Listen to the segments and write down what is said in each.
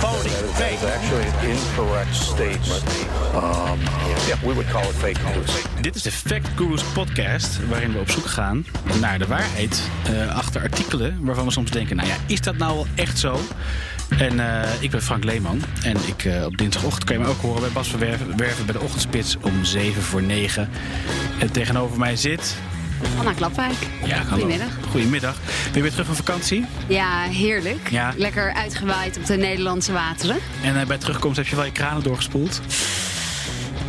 phony, fake. Actually an incorrect statement. Um, yeah, we would call it fake news. Dit is de Fact Gurus podcast, waarin we op zoek gaan naar de waarheid uh, achter artikelen waarvan we soms denken, nou ja, is dat nou wel echt zo? En uh, ik ben Frank Leeman en ik, uh, op dinsdagochtend kan je me ook horen bij Bas Verwerven werven bij de Ochtendspits om 7 voor 9. En tegenover mij zit... Anna Klapwijk. Ja, Goedemiddag. Goedemiddag. Ben je weer terug van vakantie? Ja, heerlijk. Ja. Lekker uitgewaaid op de Nederlandse wateren. En uh, bij terugkomst heb je wel je kranen doorgespoeld?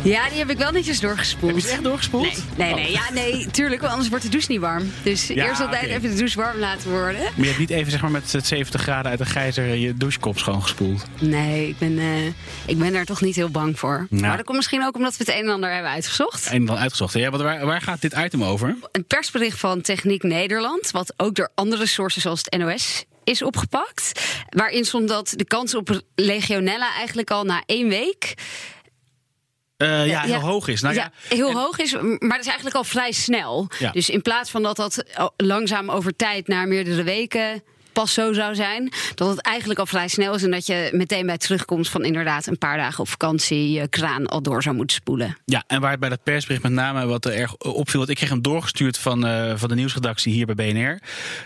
Ja, die heb ik wel netjes doorgespoeld. Heb je ze echt doorgespoeld? Nee, nee, nee, oh. ja, nee tuurlijk, want anders wordt de douche niet warm. Dus Ja, eerst altijd even de douche warm laten worden. Maar je hebt niet even zeg maar, met 70 graden uit de gijzer je douchekop schoongespoeld? Nee, ik ben, eh, ik ben daar toch niet heel bang voor. Nou. Maar dat komt misschien ook omdat we het een en ander hebben uitgezocht. En dan uitgezocht. Ja, want waar, waar gaat dit item over? Een persbericht van Techniek Nederland, wat ook door andere sources zoals het NOS is opgepakt. Waarin stond dat de kans op legionella eigenlijk al na één week Eh, ja, heel Ja. hoog is. Nou, ja, heel en- hoog is, maar dat is eigenlijk al vrij snel. Dus in plaats van dat dat langzaam over tijd naar meerdere weken pas zo zou zijn, dat het eigenlijk al vrij snel is en dat je meteen bij terugkomst van inderdaad een paar dagen op vakantie je kraan al door zou moeten spoelen. Ja, en waar het bij dat persbericht met name wat er erg opviel... want ik kreeg hem doorgestuurd van, eh, van de nieuwsredactie hier bij BNR.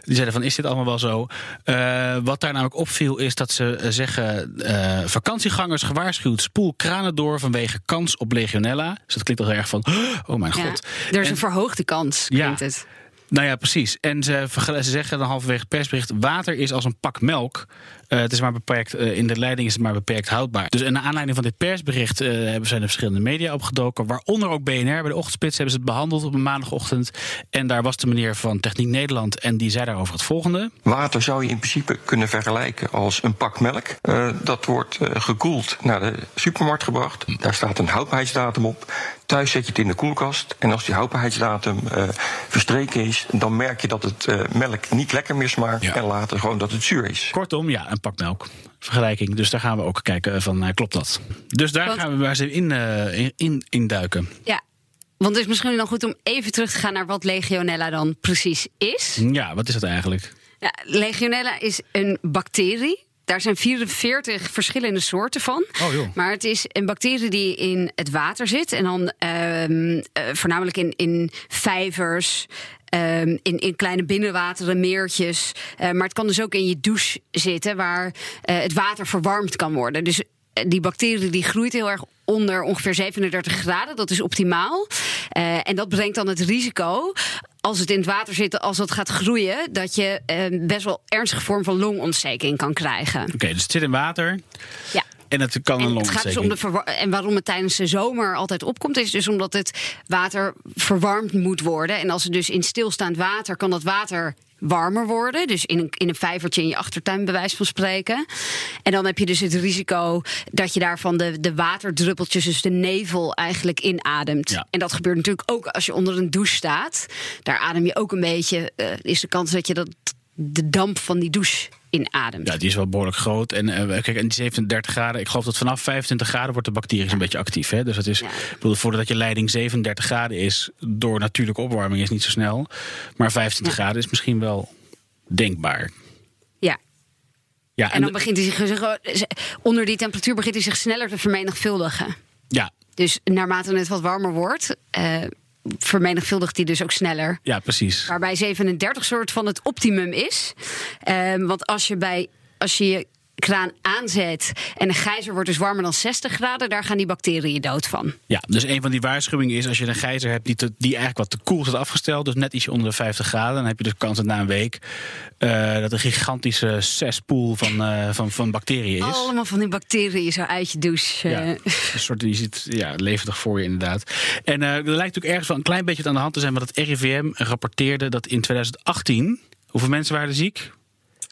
Die zeiden van, is dit allemaal wel zo? Eh, wat daar namelijk opviel is dat ze eh, zeggen... eh, vakantiegangers gewaarschuwd, spoel kranen door... vanwege kans op legionella. Dus dat klinkt al heel erg van, oh mijn Ja, god. er is En- een verhoogde kans, Ja. klinkt het. Nou ja, precies. En ze, ze zeggen dan halverwege het persbericht... water is als een pak melk. Eh, het is maar beperkt, eh, in de leiding is het maar beperkt houdbaar. Dus naar aanleiding van dit persbericht... eh, hebben zijn er verschillende media opgedoken. Waaronder ook BNR. Bij de ochtendspits hebben ze het behandeld op een maandagochtend. En daar was de meneer van Techniek Nederland... en die zei daarover het volgende. Water zou je in principe kunnen vergelijken als een pak melk. Dat wordt gekoeld naar de supermarkt gebracht. Daar staat een houdbaarheidsdatum op. Thuis zet je het in de koelkast. En als die houdbaarheidsdatum eh, verstreken is, dan merk je dat het eh, melk niet lekker meer smaakt. Ja. En later gewoon dat het zuur is. Kortom, ja, een pak melk. Vergelijking. Dus daar gaan we ook kijken van, eh, klopt dat? Dus daar Want- gaan we maar eens in, eh, in, in, in duiken. Ja. Want het is misschien dan goed om even terug te gaan naar wat legionella dan precies is. Ja, wat is dat eigenlijk? Ja, legionella is een bacterie. Daar zijn 44 verschillende soorten van. Oh, joh. Maar het is een bacterie die in het water zit. En dan ehm, eh, voornamelijk in, in vijvers. ehm, in, in kleine binnenwateren, meertjes. Eh, maar het kan dus ook in je douche zitten, waar eh, het water verwarmd kan worden. Dus die bacterie die groeit heel erg onder ongeveer 37 graden. Dat is optimaal. En dat brengt dan het risico. Als het in het water zit, als het gaat groeien, dat je eh, best wel ernstige vorm van longontsteking kan krijgen. Oké, dus het zit in water. Ja. En het kan een En, het gaat dus longontsteking. om de en waarom het tijdens de zomer altijd opkomt, is dus omdat het water verwarmd moet worden. En als het dus in stilstaand water kan dat water warmer worden. Dus in een, in een vijvertje in je achtertuin, bij wijze van spreken. En dan heb je dus het risico dat je daarvan de, de waterdruppeltjes, dus de nevel, eigenlijk inademt. Ja. En dat gebeurt natuurlijk ook als je onder een douche staat. Daar adem je ook een beetje, eh, is de kans dat je dat, de damp van die douche inademt. Ja, die is wel behoorlijk groot. En eh, kijk, en die 37 graden, ik geloof dat vanaf 25 graden wordt de bacterie een beetje actief. Hè? Dus dat is, Ja. ik bedoel, voordat je leiding 37 graden is, door natuurlijke opwarming is niet zo snel. Maar 25 graden is misschien wel denkbaar. ja. Ja, En dan de- begint hij zich onder die temperatuur begint hij zich sneller te vermenigvuldigen. ja, Dus naarmate het wat warmer wordt, eh, vermenigvuldigt hij dus ook sneller. ja, precies. Waarbij 37 soort van het optimum is. Ehm, want als je bij als je je kraan aanzet en de gijzer wordt dus warmer dan 60 graden, daar gaan die bacteriën dood van. Ja, dus een van die waarschuwingen is als je een gijzer hebt die, te- die eigenlijk wat te koel is afgesteld, dus net ietsje onder de 50 graden, dan heb je dus kans dat na een week eh, dat een gigantische cesspool van, eh, van, van bacteriën is. Allemaal van die bacteriën zo uit je douche. Ja, eh. een soort, je ziet ja, levendig voor je inderdaad. En eh, er lijkt natuurlijk ergens wel een klein beetje aan de hand te zijn. Want het RIVM rapporteerde dat in 2018... Hoeveel mensen waren ziek?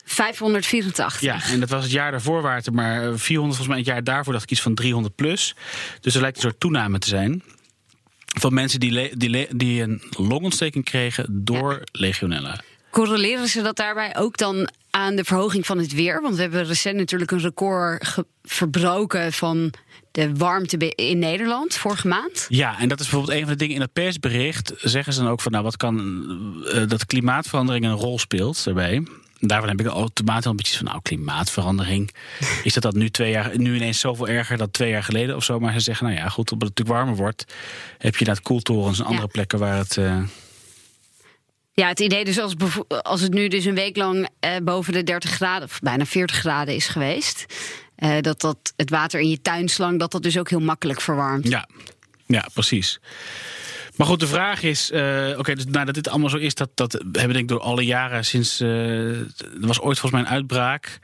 584. Ja, en dat was het jaar daarvoor waar het er maar 400, volgens mij het jaar daarvoor dacht ik iets van 300 plus. Dus er lijkt een soort toename te zijn. Van mensen die, die, die een longontsteking kregen door legionella. Correleren ze dat daarbij ook dan aan de verhoging van het weer? Want we hebben recent natuurlijk een record verbroken van de warmte in Nederland vorige maand. Ja, en dat is bijvoorbeeld een van de dingen in het persbericht. Zeggen ze dan ook van, nou, wat kan eh, dat klimaatverandering een rol speelt daarbij. Daarvan heb ik automatisch een beetje van, nou, klimaatverandering. Is dat dat nu twee jaar, nu ineens zoveel erger dan twee jaar geleden of zo? Maar ze zeggen, nou ja, goed, omdat het natuurlijk warmer wordt, heb je dat koeltorens en andere Ja. plekken waar het. eh, Ja, het idee dus als, als het nu dus een week lang eh, boven de 30 graden, of bijna 40 graden is geweest. Eh, dat, dat het water in je tuinslang, dat dat dus ook heel makkelijk verwarmt. Ja, ja precies. Maar goed, de vraag is, eh, oké, dus nadat dit allemaal zo is, dat, dat hebben denk ik door alle jaren sinds, eh, er was ooit volgens mij een uitbraak,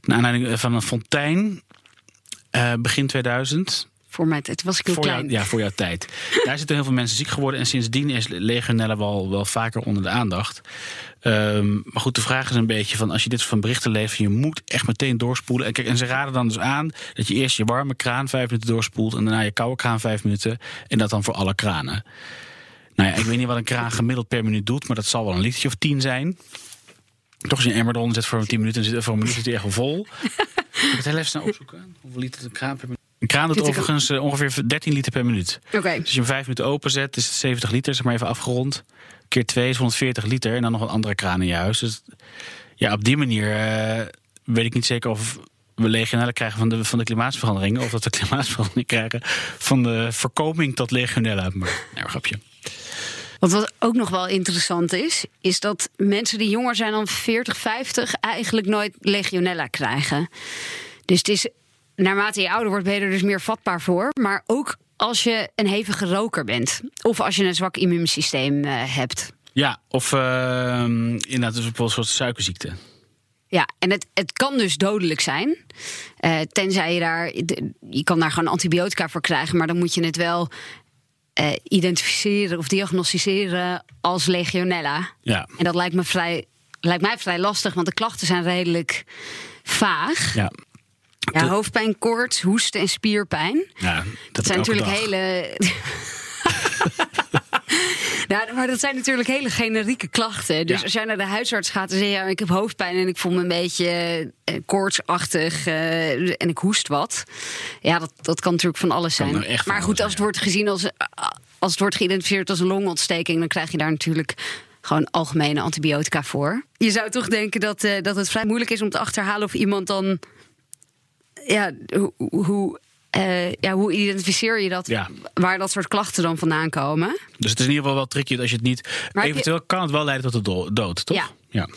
naar aanleiding van een fontein, begin 2000. Voor mij tijd was ik heel Voor klein. jou, ja, voor jouw tijd. Daar zitten heel veel mensen ziek geworden. En sindsdien is legionella wel, wel vaker onder de aandacht. Ehm, maar goed, de vraag is een beetje van... als je dit van berichten leest, je moet echt meteen doorspoelen. En, kijk, en ze raden dan dus aan dat je eerst je warme kraan vijf minuten doorspoelt... en daarna je koude kraan vijf minuten. En dat dan voor alle kranen. Nou ja, ik weet niet wat een kraan gemiddeld per minuut doet... maar dat zal wel een litertje of tien zijn. Toch als je een emmer eronder zet voor 10 minuten... dan zit voor een minuut zit hij echt wel vol. Ik het heel even snel opzoeken. Hoeveel liter een kraan per minuut? Een kraan doet overigens eh, ongeveer 13 liter per minuut. Oké. Dus als je hem vijf minuten openzet, is het 70 liter, zeg maar even afgerond. Keer 2 is 140 liter en dan nog een andere kraan in je huis. Dus ja, op die manier eh, weet ik niet zeker of we legionella krijgen van de, van de klimaatverandering. Of dat we klimaatverandering krijgen van de voorkoming tot legionella. Maar, nou, grapje. Want wat ook nog wel interessant is, is dat mensen die jonger zijn dan 40, 50 eigenlijk nooit legionella krijgen. Dus het is, naarmate je ouder wordt, ben je er dus meer vatbaar voor. Maar ook als je een hevige roker bent. Of als je een zwak immuunsysteem eh, hebt. Ja, of eh, inderdaad, dus een soort suikerziekte. Ja, en het, het kan dus dodelijk zijn. Eh, tenzij je daar. Je kan daar gewoon antibiotica voor krijgen, maar dan moet je het wel eh, identificeren of diagnosticeren als legionella. Ja, En dat lijkt me vrij, lijkt mij vrij lastig, want de klachten zijn redelijk vaag. ja. Ja, hoofdpijn, koorts, hoesten en spierpijn. ja dat, Dat zijn natuurlijk dag. hele. Ja, maar dat zijn natuurlijk hele generieke klachten. Dus Ja. als jij naar de huisarts gaat en zeg je... Ja, ik heb hoofdpijn en ik voel me een beetje eh, koortsachtig eh, en ik hoest wat. Ja, dat, dat kan natuurlijk van alles zijn. van maar goed, als het wordt gezien als... als het wordt geïdentificeerd als een longontsteking... dan krijg je daar natuurlijk gewoon algemene antibiotica voor. Je zou toch denken dat, eh, dat het vrij moeilijk is om te achterhalen... of iemand dan... Ja, hoe... hoe eh, ja, hoe identificeer je dat? Ja. Waar dat soort klachten dan vandaan komen? Dus het is in ieder geval wel tricky als je het niet... Maar je- eventueel kan het wel leiden tot de do- dood, toch? Ja. ja.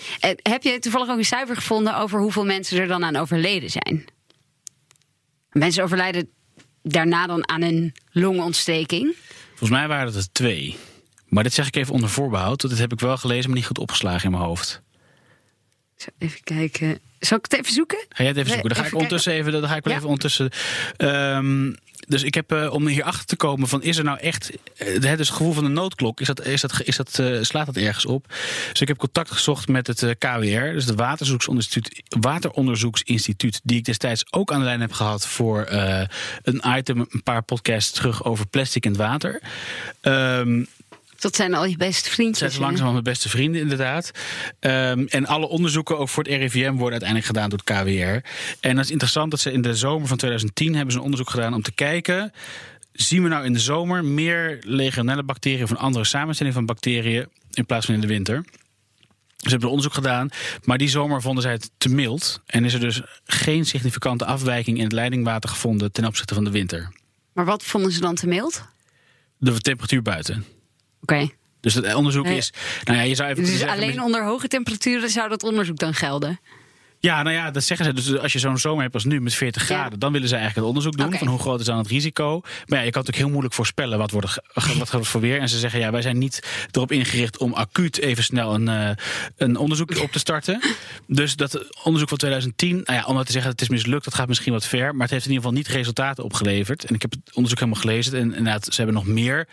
Heb je toevallig ook een cijfer gevonden over hoeveel mensen er dan aan overleden zijn? Mensen overlijden daarna dan aan een longontsteking. Volgens mij waren het er twee. Maar dit zeg ik even onder voorbehoud. want Dit heb ik wel gelezen, maar niet goed opgeslagen in mijn hoofd. Even kijken. Zal ik het even zoeken? Ga jij het even zoeken? Dan ga ik ondertussen even. Dan ga ik wel Ja. even ondertussen. ehm, dus ik heb eh, om hierachter te komen van is er nou echt eh, het dus het gevoel van de noodklok is dat is dat is dat eh, slaat dat ergens op? Dus ik heb contact gezocht met het KWR, dus het Wateronderzoeksinstituut, Wateronderzoeksinstituut, die ik destijds ook aan de lijn heb gehad voor een item, een paar podcasts terug over plastic in het water. Ehm, Dat zijn al je beste vriendjes. zijn ze hè? langzaam mijn beste vrienden, inderdaad. Ehm, en alle onderzoeken, ook voor het RIVM, worden uiteindelijk gedaan door het KWR. En dat is interessant dat ze in de zomer van 2010 hebben ze een onderzoek gedaan om te kijken. Zien we nou in de zomer meer legionelle bacteriën of een andere samenstelling van bacteriën in plaats van in de winter? Ze hebben onderzoek gedaan, maar die zomer vonden zij het te mild. En is er dus geen significante afwijking in het leidingwater gevonden ten opzichte van de winter. Maar wat vonden ze dan te mild? De temperatuur buiten. Oké. Dus het onderzoek Nee. is. Nou ja, je zou even Dus zeggen, alleen onder hoge temperaturen zou dat onderzoek dan gelden? Ja, nou ja, dat zeggen ze. Dus als je zo'n zomer hebt als nu met 40 Ja. graden, dan willen ze eigenlijk het onderzoek doen van hoe groot is dan het risico. Maar ja, je kan natuurlijk heel moeilijk voorspellen wat wordt wat gaat het voor weer. En ze zeggen ja, wij zijn niet erop ingericht om acuut even snel een, eh, een onderzoek op te starten. Dus dat onderzoek van 2010, nou ja, om nou te zeggen het is mislukt, dat gaat misschien wat ver, maar het heeft in ieder geval niet resultaten opgeleverd. En ik heb het onderzoek helemaal gelezen en inderdaad, ze hebben nog meer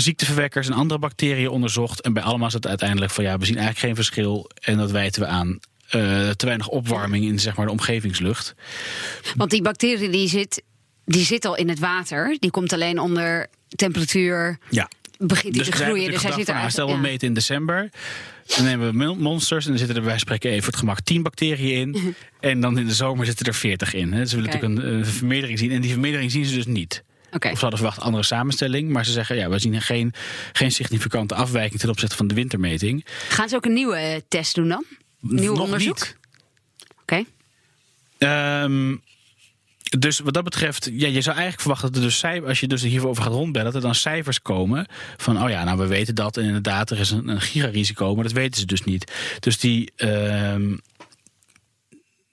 ziekteverwekkers en andere bacteriën onderzocht. En bij allemaal is het uiteindelijk van ja, we zien eigenlijk geen verschil. En dat wijten we aan eh, te weinig opwarming in zeg maar, de omgevingslucht. Want die bacterie die zit, die zit al in het water. Die komt alleen onder temperatuur. Ja. Begint die te groeien. Dus hij zit er van, stel we meten in december. Dan nemen we monsters en dan zitten er bij spreken even voor het gemak 10 bacteriën in. En dan in de zomer zitten er 40 in. Hè. Ze willen Oké. natuurlijk een, een vermeerdering zien. En die vermeerdering zien ze dus niet. Of ze hadden verwacht andere samenstelling. Maar ze zeggen, ja, we zien geen, geen significante afwijking ten opzichte van de wintermeting. Gaan ze ook een nieuwe eh, test doen dan? Nieuw onderzoek? Oké. Ehm, dus wat dat betreft, ja, je zou eigenlijk verwachten dat er dus cijfers, als je dus hierover gaat rondbellen, dat er dan cijfers komen van, oh ja, nou we weten dat en inderdaad er is een, een gigarisico, maar dat weten ze dus niet. Dus die, ehm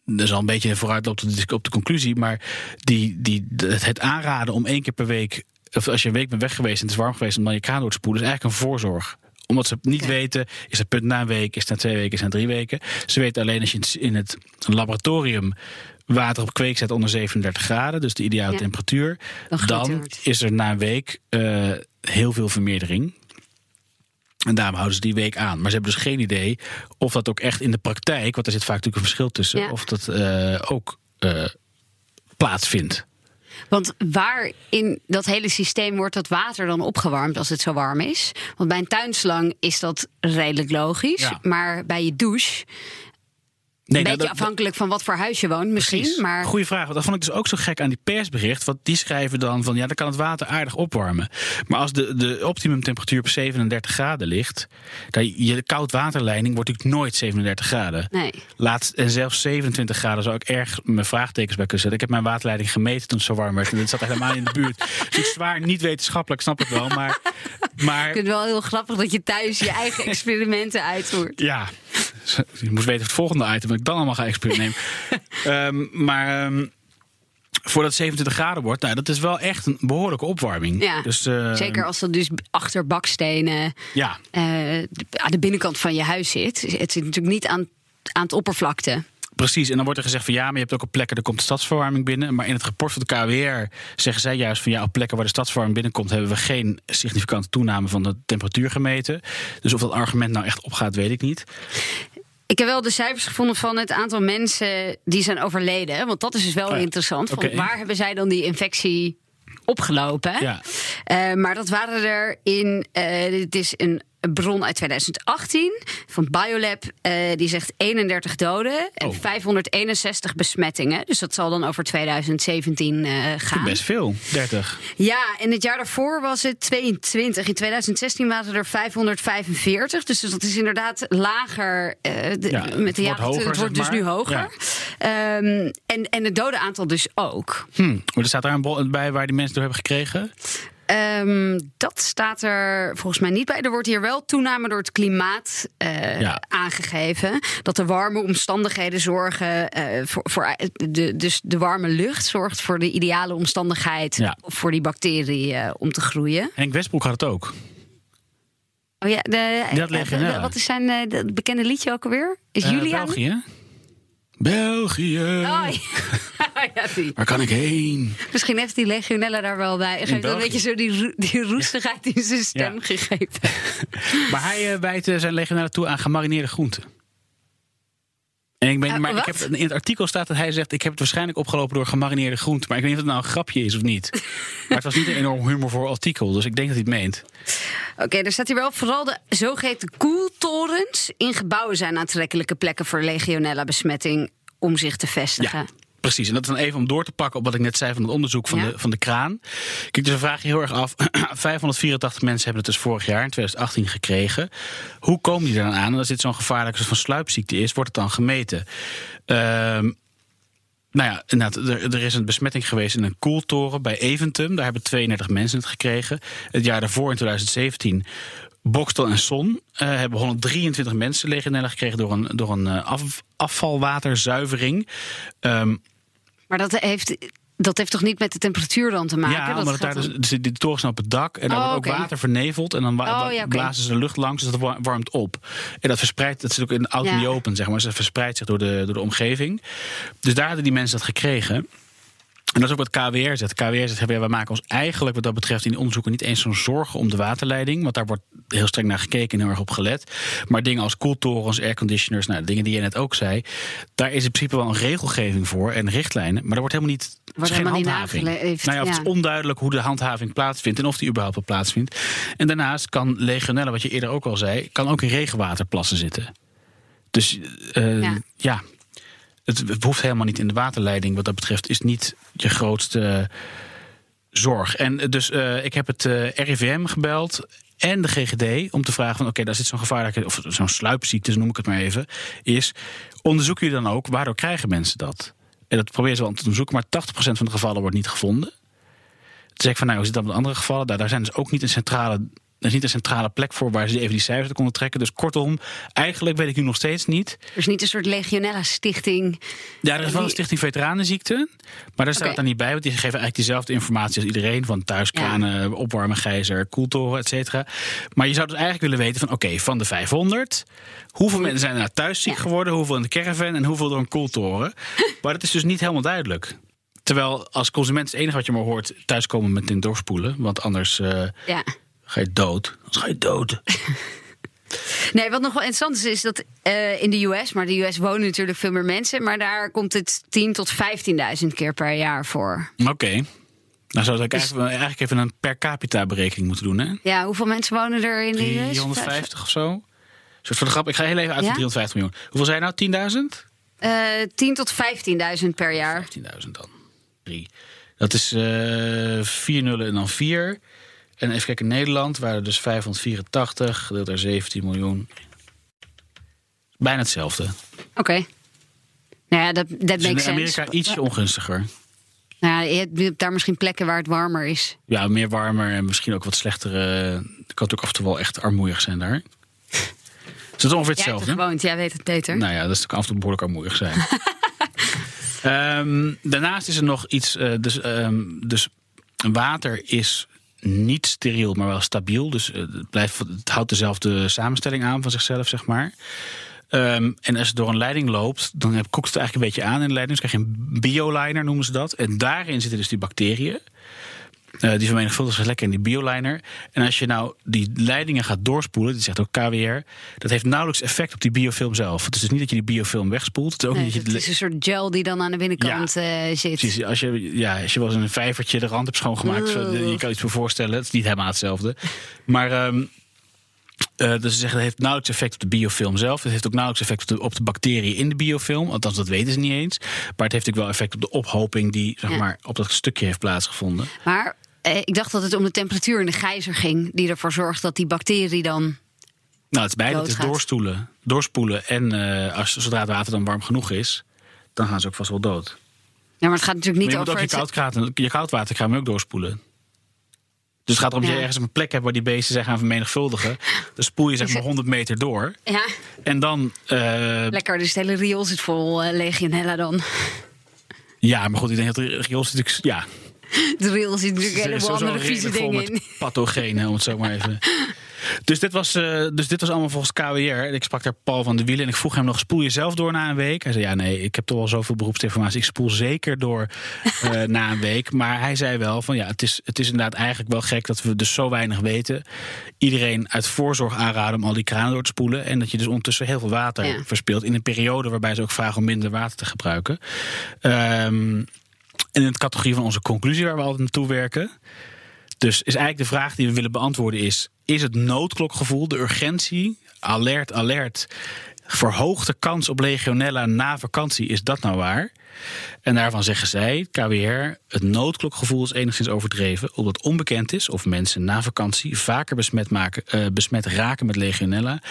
dat is al een beetje vooruitloop op de, op de conclusie, maar die, die, het aanraden om één keer per week, of als je een week bent weg geweest en het is warm geweest, om dan je kraan door te spoelen, is eigenlijk een voorzorg omdat ze niet weten, is het punt na een week, is het na twee weken, is het na drie weken. Ze weten alleen als je in het- laboratorium water op kweek zet onder 37 graden, dus de ideale Ja. temperatuur, Dan is er na een week eh, heel veel vermeerdering. En daarom houden ze die week aan. Maar ze hebben dus geen idee of dat ook echt in de praktijk, want er zit vaak natuurlijk een verschil tussen, Ja. of dat eh, ook eh, plaatsvindt. Want waar in dat hele systeem wordt dat water dan opgewarmd als het zo warm is? Want bij een tuinslang is dat redelijk logisch. Ja. Maar bij je douche, Nee, een nou, beetje dat- afhankelijk van wat voor huis je woont misschien. Precies. Maar Goeie vraag. Want dat vond ik dus ook zo gek aan die persbericht. Want die schrijven dan van ja, dan kan het water aardig opwarmen. Maar als de, de optimumtemperatuur op 37 graden ligt, dan je koudwaterleiding wordt natuurlijk nooit 37 graden. nee. Laat, en zelfs 27 graden zou ik erg mijn vraagtekens bij kunnen zetten. Ik heb mijn waterleiding gemeten toen het zo warm werd. En het zat helemaal in de buurt. Dus ik zwaar niet wetenschappelijk, snap ik wel. Maar, maar Ik vind het wel heel grappig dat je thuis je eigen experimenten uitvoert. ja, je moest weten of het volgende item ik dan allemaal ga experimenteren. Ehm, maar ehm, voordat het 27 graden wordt, nou, dat is wel echt een behoorlijke opwarming. Ja, dus, Zeker als dat dus achter bakstenen Ja, eh, aan de binnenkant van je huis zit. Het zit natuurlijk niet aan, aan het oppervlakte. precies. En dan wordt er gezegd van ja, maar je hebt ook op plekken, er komt de stadsverwarming binnen. Maar in het rapport van de KWR zeggen zij juist van ja, op plekken waar de stadsverwarming binnenkomt, hebben we geen significante toename van de temperatuur gemeten. Dus of dat argument nou echt opgaat, weet ik niet. Ik heb wel de cijfers gevonden van het aantal mensen die zijn overleden. Want dat is dus wel Oh interessant. Van Oké. Waar hebben zij dan die infectie opgelopen? Ja. Eh, maar dat waren er in. eh, dit is een bron uit 2018 van Biolab. eh, die zegt 31 doden en Oh. 561 besmettingen. Dus dat zal dan over 2017 eh, gaan. Best veel, 30. Ja, en het jaar daarvoor was het 22. In 2016 waren er 545. Dus dat is inderdaad lager. eh, de- Ja, het met de wordt jaren. hoger, het wordt dus nu hoger. Ja. Ehm, en, en het dodenaantal dus ook. Hm. Maar er staat daar een bij waar die mensen door hebben gekregen. Ehm, dat staat er volgens mij niet bij. Er wordt hier wel toename door het klimaat eh, Ja. aangegeven. Dat de warme omstandigheden zorgen eh, voor, voor de, dus de warme lucht zorgt voor de ideale omstandigheid Ja. voor die bacterie eh, om te groeien. Henk Westbroek had het ook. Oh ja, de, had legionella. eh, wat is zijn dat bekende liedje ook alweer? Is Eh, Julia? België. België. Oh, ja. ja, die. Waar kan ik heen? Misschien heeft die legionella daar wel bij. Geeft een beetje zo die, die roestigheid in zijn stem gegeven. Maar hij eh, wijt eh, zijn legionella toe aan gemarineerde groenten. En ik, ben, Eh, maar ik heb, in het artikel staat dat hij zegt... ik heb het waarschijnlijk opgelopen door gemarineerde groenten. Maar ik weet niet of het nou een grapje is of niet. maar het was niet een enorm humorvol artikel. Dus ik denk dat hij het meent. Oké, er staat hier wel vooral de zogeheten koeltorens in gebouwen zijn aantrekkelijke plekken voor legionella-besmetting om zich te vestigen. Ja, precies. En dat is dan even om door te pakken op wat ik net zei van het onderzoek van, Ja. de, van de kraan. Kijk, dus een vraag je heel erg af. 584 mensen hebben het dus vorig jaar, in 2018, gekregen. Hoe komen die er dan aan? En als dit zo'n gevaarlijke soort van sluipziekte is, wordt het dan gemeten? Ehm nou ja, inderdaad, er, er is een besmetting geweest in een koeltoren bij Eventum. Daar hebben 32 mensen het gekregen. Het jaar daarvoor, in 2017, Bokstel en Son eh, hebben 123 mensen legionella gekregen door een, door een eh, af, afvalwaterzuivering. Ehm, Maar dat heeft, dat heeft toch niet met de temperatuur dan te maken? ja, dat gaat daar dan- dus, de, de toren op het dak en daar Oh, wordt ook water verneveld en dan wa- Oh, ja, oké. blazen ze de lucht langs, dus dat wa- warmt op. En dat verspreidt, dat zit ook in oud Ja. niet open, zeg maar, dus dat verspreidt zich door de, door de omgeving. Dus daar hadden die mensen dat gekregen. En dat is ook wat KWR zegt. KWR zegt, wij maken ons eigenlijk wat dat betreft in die onderzoeken niet eens zo'n zorgen om de waterleiding. Want daar wordt heel streng naar gekeken en heel erg op gelet. Maar dingen als koeltorens, airconditioners, nou, dingen die je net ook zei. Daar is in principe wel een regelgeving voor en richtlijnen. Maar er wordt helemaal niet. is geen handhaving. Nou ja, het is onduidelijk hoe de handhaving plaatsvindt en of die überhaupt wel plaatsvindt. En daarnaast kan legionella, wat je eerder ook al zei, kan ook in regenwaterplassen zitten. Dus eh, Ja. ja, het, het hoeft helemaal niet in de waterleiding. Wat dat betreft is niet je grootste zorg. En eh, dus eh, ik heb het eh, RIVM gebeld en de GGD om te vragen van oké, daar zit zo'n gevaarlijke of zo'n sluipziekte, noem ik het maar even, is onderzoeken jullie dan ook waardoor krijgen mensen dat? En dat proberen ze wel te onderzoeken, maar 80% van de gevallen wordt niet gevonden. Toen zeg van nou, hoe zit dat met andere gevallen? Daar, daar zijn dus ook niet een centrale. Er is niet een centrale plek voor waar ze even die cijfers uit konden trekken. Dus kortom, eigenlijk weet ik nu nog steeds niet. Er is niet een soort Legionella-stichting. Ja, er is wel een stichting Veteranenziekten. Maar daar staat het dan niet bij. Want die geven eigenlijk diezelfde informatie als iedereen. Van thuiskranen, opwarmen, gijzer, koeltoren, et cetera. Maar je zou dus eigenlijk willen weten van... oké, van de 500... hoeveel mensen zijn er nou thuis ziek Ja. geworden? Hoeveel in de caravan en hoeveel door een koeltoren? maar dat is dus niet helemaal duidelijk. Terwijl als consument is het enige wat je maar hoort... thuiskomen met een doorspoelen. Want anders eh, Ja. Ga je dood. Anders ga je dood. Nee, wat nog wel interessant is, is dat eh, in de US, maar de US wonen natuurlijk veel meer mensen, maar daar komt het 10 tot 15.000 keer per jaar voor. Oké. Nou zou ik eigenlijk, eigenlijk even een per capita berekening moeten doen, hè? Ja, hoeveel mensen wonen er in de US? 350 of zo. Soort voor de grap. Ik ga heel even uit van Ja? 350 miljoen. Hoeveel zijn nou? 10.000? Eh 10 tot 15.000 per jaar. 15.000 dan. 3. Dat is eh 4 nullen en dan 4. En even kijken, Nederland waren er dus 584, gedeeld door 17 miljoen. Bijna hetzelfde. Oké. Nou ja, dat dat Dus makes in sense. Amerika ietsje ongunstiger. Nou, ja, je hebt daar misschien plekken waar het warmer is. Ja, meer warmer en misschien ook wat slechtere. Het kan natuurlijk af en toe wel echt armoeig zijn daar. Is het ongeveer Jij er hetzelfde? gewoond, jij weet het beter. Nou ja, dat is af en toe behoorlijk armoeig zijn. Ehm, daarnaast is er nog iets. eh, dus, ehm, dus water is niet steriel, maar wel stabiel. Dus eh, het, blijft, het houdt dezelfde samenstelling aan van zichzelf, zeg maar. Ehm, en als het door een leiding loopt, dan koekt het eigenlijk een beetje aan in de leiding. Dus krijg je een bioliner, noemen ze dat. En daarin zitten dus die bacteriën. Eh, die vermenigvuldigen zich lekker in die bioliner. En als je nou die leidingen gaat doorspoelen, dit zegt ook KWR, dat heeft nauwelijks effect op die biofilm zelf. Het is dus niet dat je die biofilm wegspoelt. Het is ook Nee, niet dat je het is een soort gel die dan aan de binnenkant eh, zit. Precies, als je, ja, als je wel eens een vijvertje de rand hebt schoongemaakt, zo, je kan iets voor voorstellen. Het is niet helemaal hetzelfde. Maar ehm, eh, dus ze zeggen dat heeft nauwelijks effect op de biofilm zelf. Het heeft ook nauwelijks effect op de, op de bacteriën in de biofilm. Althans, dat weten ze niet eens. Maar het heeft natuurlijk wel effect op de ophoping die zeg Ja. maar, op dat stukje heeft plaatsgevonden. Maar eh, ik dacht dat het om de temperatuur in de gijzer ging, die ervoor zorgt dat die bacterie dan. Nou, het is beide. Het is doorstoelen, doorspoelen. En eh, als, zodra het water dan warm genoeg is, dan gaan ze ook vast wel dood. Ja, maar het gaat natuurlijk niet Maar je moet over ook je, het. koudkraten, je koudwaterkraan ook doorspoelen. Dus het gaat erom dat je ergens een plek hebt waar die beesten zich gaan vermenigvuldigen. Dan spoel je zeg maar 100 meter door. Ja, En dan, eh, lekker. Dus het hele riool zit vol eh, Legionella dan. ja, maar goed, ik denk dat de riool zit natuurlijk, ja, De riool zit natuurlijk helemaal andere vieze dingen in. pathogenen, om het zo maar even. Dus dit, was, eh, dus dit was allemaal volgens KWR. Ik sprak daar Paul van de Wielen en ik vroeg hem nog: spoel je zelf door na een week? Hij zei: Ja, nee, ik heb toch wel zoveel beroepsinformatie. Ik spoel zeker door eh, na een week. Maar hij zei wel: van ja, het is, het is inderdaad eigenlijk wel gek dat we dus zo weinig weten. Iedereen uit voorzorg aanraden om al die kranen door te spoelen. En dat je dus ondertussen heel veel water Ja. verspilt. In een periode waarbij ze ook vragen om minder water te gebruiken. Ehm, en in de categorie van onze conclusie waar we altijd naartoe werken. Dus is eigenlijk de vraag die we willen beantwoorden is... is het noodklokgevoel, de urgentie, alert, alert... verhoogde kans op legionella na vakantie, is dat nou waar? En daarvan zeggen zij, KWR, het noodklokgevoel is enigszins overdreven... omdat onbekend is of mensen na vakantie vaker besmet, maken, eh, besmet raken met legionella...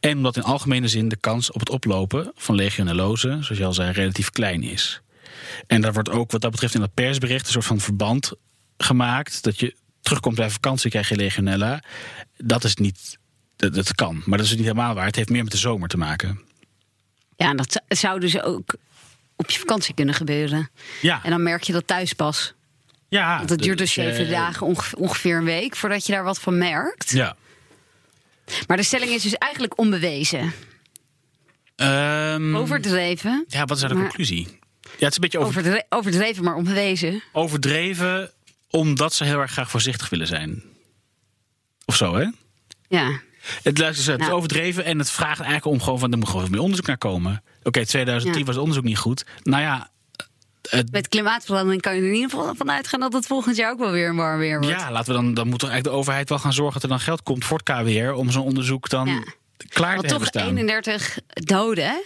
en omdat in algemene zin de kans op het oplopen van legionellose... zoals je al zei, relatief klein is. En daar wordt ook wat dat betreft in dat persbericht een soort van verband gemaakt. Dat je terugkomt bij vakantie, krijg je legionella. Dat is niet. Dat, dat kan, maar dat is niet helemaal waar. Het heeft meer met de zomer te maken. Ja, dat zou- dus ook op je vakantie kunnen gebeuren. Ja, En dan merk je dat thuis pas. ja Want het duurt dus eh, zeven dagen, onge- ongeveer een week, voordat je daar wat van merkt. Ja. Maar de stelling is dus eigenlijk onbewezen. Ehm, Overdreven. ja, wat is nou de Maar- conclusie? Ja, het is een beetje over, Overdre- overdreven, maar onbewezen. overdreven omdat ze heel erg graag voorzichtig willen zijn. Of zo, hè? Ja. Het, luister, het is overdreven en het vraagt eigenlijk om gewoon van er moet gewoon meer onderzoek naar komen. Oké, 2010 Ja. was het onderzoek niet goed. Nou ja, het, Met klimaatverandering kan je er in ieder geval van uitgaan dat het volgend jaar ook wel weer warm weer wordt. ja, laten we dan, dan moet toch eigenlijk de overheid wel gaan zorgen dat er dan geld komt voor het KWR om zo'n onderzoek dan Ja. klaar te toch hebben staan. 31 doden, hè?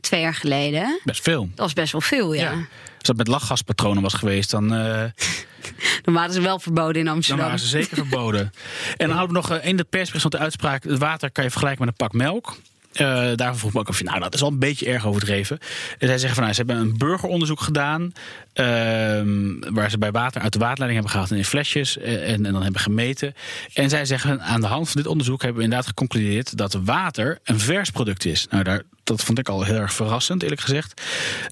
Twee jaar geleden. Best veel. Dat is best wel veel, ja. Ja. Als dat met lachgaspatronen was geweest, dan, eh, Dan waren ze wel verboden in dan Amsterdam. waren ze zeker verboden. En dan hadden we nog eh, in de persbericht stond de uitspraak: het water kan je vergelijken met een pak melk. Eh, daarvan vroeg ik me ook af, nou, dat is al een beetje erg overdreven. En zij zeggen van, nou, ze hebben een burgeronderzoek gedaan. ehm, waar ze bij water uit de waterleiding hebben gehaald en in flesjes. en, en dan hebben gemeten. En zij zeggen, aan de hand van dit onderzoek hebben we inderdaad geconcludeerd dat water een vers product is. Nou, daar, dat vond ik al heel erg verrassend, eerlijk gezegd.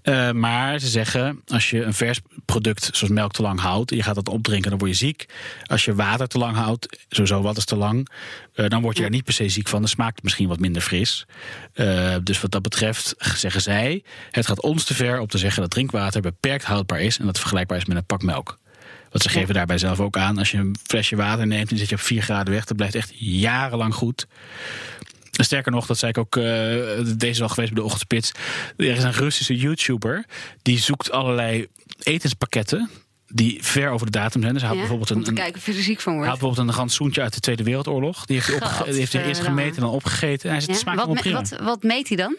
Eh, maar ze zeggen, als je een vers product zoals melk te lang houdt, en je gaat dat opdrinken, dan word je ziek. Als je water te lang houdt, sowieso wat is te lang, eh, dan word je daar niet per se ziek van. Dan smaakt misschien wat minder fris. Eh, dus wat dat betreft zeggen zij, het gaat ons te ver om te zeggen dat drinkwater beperkt houdbaar is en dat vergelijkbaar is met een pak melk. Want ze geven daarbij zelf ook aan, als je een flesje water neemt en zit je op 4 graden weg, dat blijft echt jarenlang goed. Sterker nog, dat zei ik ook, eh, deze al geweest bij de Ochtendspits. Er is een Russische YouTuber die zoekt allerlei etenspakketten die ver over de datum zijn. Dus hij had Ja, bijvoorbeeld een, een, kijken of je er ziek van hij wordt. had bijvoorbeeld een rantsoentje uit de Tweede Wereldoorlog. Die heeft hij, opge- die heeft hij eerst Gadverdamme. gemeten en dan opgegeten. En hij zegt, Ja? smaakt Wat, me- prima. wat, wat meet hij dan?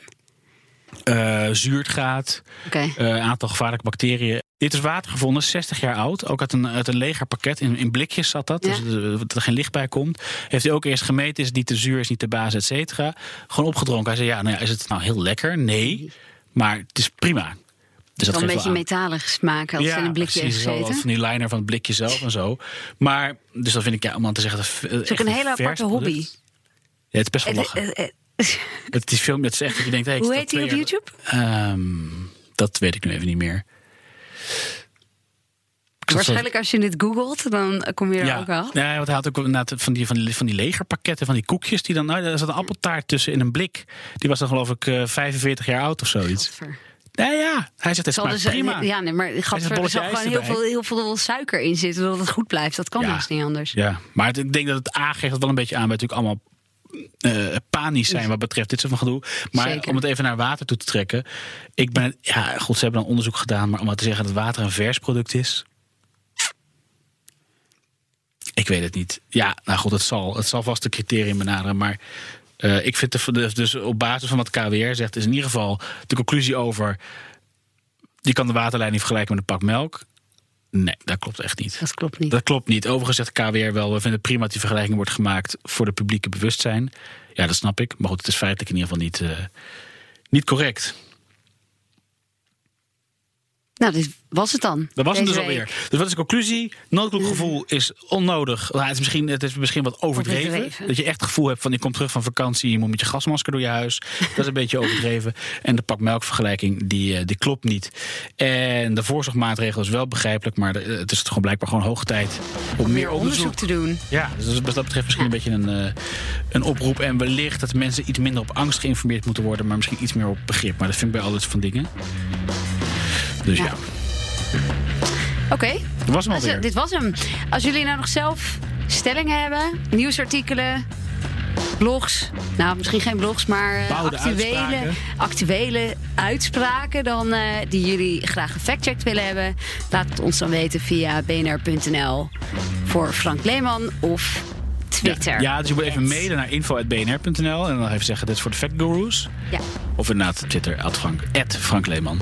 Eh, Oké. een aantal gevaarlijke bacteriën. Dit is water gevonden, 60 jaar oud. Ook uit een, uit een legerpakket. In, in blikjes zat dat. Ja. Dus er- dat er geen licht bij komt. Heeft hij ook eerst gemeten. Is het niet te zuur, is het niet te baas, et cetera. Gewoon opgedronken. Hij zei, ja, nou ja, is het nou heel lekker? Nee. Maar het is prima. Dus dat Dan een beetje metalig smaken als het in een blikje precies, gezeten. van die liner van het blikje zelf en zo. Maar, dus dat vind ik, ja, om aan te zeggen... Dat Het is ook een hele aparte hobby. Ja, het is best wel Eh, lachen. eh, eh, Het is veel, het is echt dat je denkt... Hey, ik Hoe heet hij op YouTube? Ehm, dat weet ik nu even niet meer. Waarschijnlijk als je dit googelt, dan kom je er ja, ook wel. ja, want hij had ook inderdaad van die, van, die, van die legerpakketten, van die koekjes. Die dan, nou, er zat een appeltaart tussen in een blik. Die was dan geloof ik eh 45 jaar oud of zoiets. Gadver. Nou ja, hij zegt het smaakt dus, prima. Ja, nee, maar gadver, er zal gewoon heel erbij. veel, heel veel suiker in zitten, zodat het goed blijft. Dat kan Ja. dus niet anders. Ja, maar ik denk dat het A geeft het wel een beetje aan. Wij natuurlijk allemaal eh, panisch zijn wat betreft dit soort van gedoe. Maar Zeker. om het even naar water toe te trekken. Ik ben, ja, goed, ze hebben dan onderzoek gedaan. Maar om maar te zeggen dat water een vers product is. Ik weet het niet. Ja, nou goed, het zal, het zal vast de criterium benaderen. Maar eh, ik vind de, de- dus op basis van wat KWR zegt, is in ieder geval de conclusie over. Je kan de waterleiding vergelijken met een pak melk. Nee, dat klopt echt niet. Dat klopt niet. Dat klopt niet. Overigens zegt KWR wel, we vinden het prima dat die vergelijking wordt gemaakt voor de publieke bewustzijn. Ja, dat snap ik. Maar goed, het is feitelijk in ieder geval niet, eh, niet correct. Nou, dit was het dan. Dat was deze dus week. alweer. Dus wat is de conclusie? Noodklokgevoel is onnodig. Nou, het, is misschien, het is misschien wat overdreven. Overdreven. Dat je echt het gevoel hebt van je komt terug van vakantie... je moet met je gasmasker door je huis. Dat is een beetje overdreven. En de pak melkvergelijking, die, eh, die klopt niet. En de voorzorgmaatregel is wel begrijpelijk... maar de- het is gewoon blijkbaar gewoon hoog tijd om, meer onderzoek te doen. Ja, dus wat dat betreft misschien een beetje een, eh, een oproep. En wellicht dat mensen iets minder op angst geïnformeerd moeten worden, maar misschien iets meer op begrip. Maar dat vind ik bij alles van dingen. Dus ja, Ja. Oké, dat was hem Als- alweer. dit was hem. Als jullie nou nog zelf stellingen hebben, nieuwsartikelen, blogs, nou misschien geen blogs, maar eh, Bouwde actuele, uitspraken. actuele uitspraken dan, eh, die jullie graag gefactcheckt willen hebben, laat het ons dan weten via bnr.nl voor Frank Leeman of Twitter. Ja, ja, dus je moet even mailen naar info.bnr.nl en dan even zeggen dit is voor de Fact Gurus. Ja. Of inderdaad Twitter, at Frank, at Frank Leeman.